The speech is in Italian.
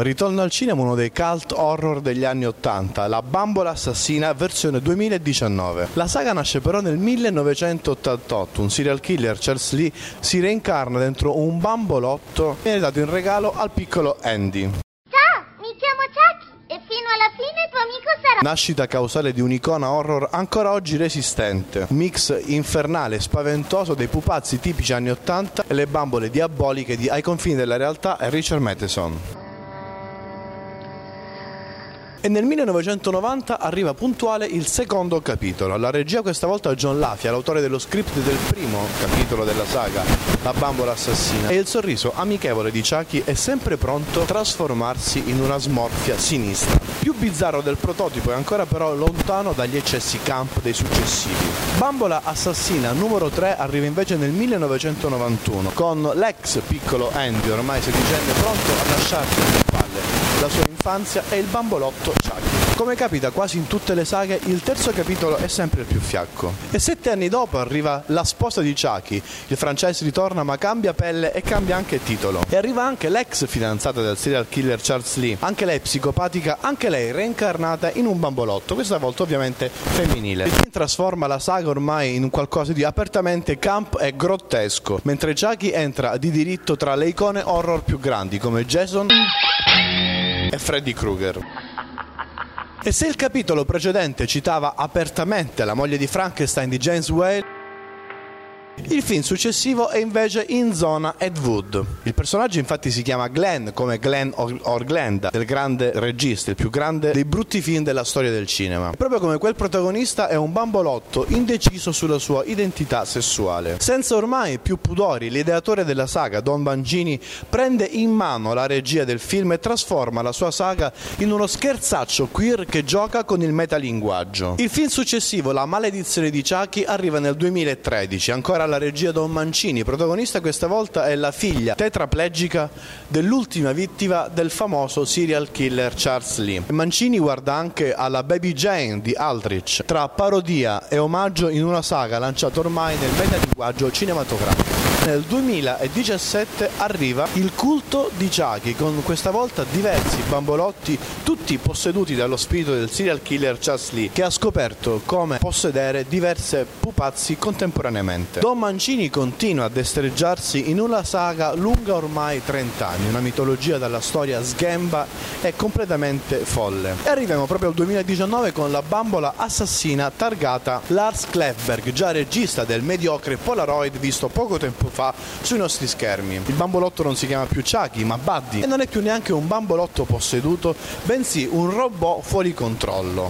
Ritorna al cinema uno dei cult horror degli anni Ottanta, La bambola assassina versione 2019. La saga nasce però nel 1988, un serial killer, Charles Lee, si reincarna dentro un bambolotto e viene dato in regalo al piccolo Andy. Ciao, mi chiamo Chucky e fino alla fine tuo amico sarà... Nascita causale di un'icona horror ancora oggi resistente, mix infernale e spaventoso dei pupazzi tipici anni 80 e le bambole diaboliche di Ai confini della realtà e Richard Matheson. E nel 1990 arriva puntuale il secondo capitolo. La regia questa volta John Lafia, l'autore dello script del primo capitolo della saga, La bambola assassina. E il sorriso amichevole di Chucky è sempre pronto a trasformarsi in una smorfia sinistra. Più bizzarro del prototipo e ancora però lontano dagli eccessi camp dei successivi. Bambola assassina numero 3 arriva invece nel 1991 con l'ex piccolo Andy, ormai sedicenne, pronto a lasciarsi spalle la sua infanzia e il bambolotto Chucky. Come capita quasi in tutte le saghe, il terzo capitolo è sempre il più fiacco. E sette anni dopo arriva La sposa di Chucky. Il franchise ritorna ma cambia pelle e cambia anche titolo. E arriva anche l'ex fidanzata del serial killer Charles Lee. Anche lei psicopatica, anche lei reincarnata in un bambolotto, questa volta ovviamente femminile. Il film trasforma la saga ormai in qualcosa di apertamente camp e grottesco, mentre Chucky entra di diritto tra le icone horror più grandi come Jason e Freddy Krueger. E se il capitolo precedente citava apertamente la moglie di Frankenstein di James Whale, il film successivo è invece in zona Ed Wood. Il personaggio infatti si chiama Glenn, come Glenn or Glenda, del grande regista, il più grande dei brutti film della storia del cinema. Proprio come quel protagonista è un bambolotto indeciso sulla sua identità sessuale. Senza ormai più pudori, l'ideatore della saga, Don Bangini, prende in mano la regia del film e trasforma la sua saga in uno scherzaccio queer che gioca con il metalinguaggio. Il film successivo, La maledizione di Chucky, arriva nel 2013, ancora alla regia Don Mancini. Protagonista questa volta è la figlia tetraplegica dell'ultima vittima del famoso serial killer Charles Lee. Mancini guarda anche alla Baby Jane di Aldrich, tra parodia e omaggio in una saga lanciata ormai nel metalinguaggio cinematografico. Nel 2017 arriva il culto di Chucky con questa volta diversi bambolotti tutti posseduti dallo spirito del serial killer Charles Lee che ha scoperto come possedere diverse pupazzi contemporaneamente. Don Mancini continua a destreggiarsi in una saga lunga ormai 30 anni, una mitologia dalla storia sghemba e completamente folle. E arriviamo proprio al 2019 con la bambola assassina targata Lars Klefberg, già regista del mediocre Polaroid visto poco tempo fa sui nostri schermi. Il bambolotto non si chiama più Chucky ma Buddy e non è più neanche un bambolotto posseduto, bensì un robot fuori controllo.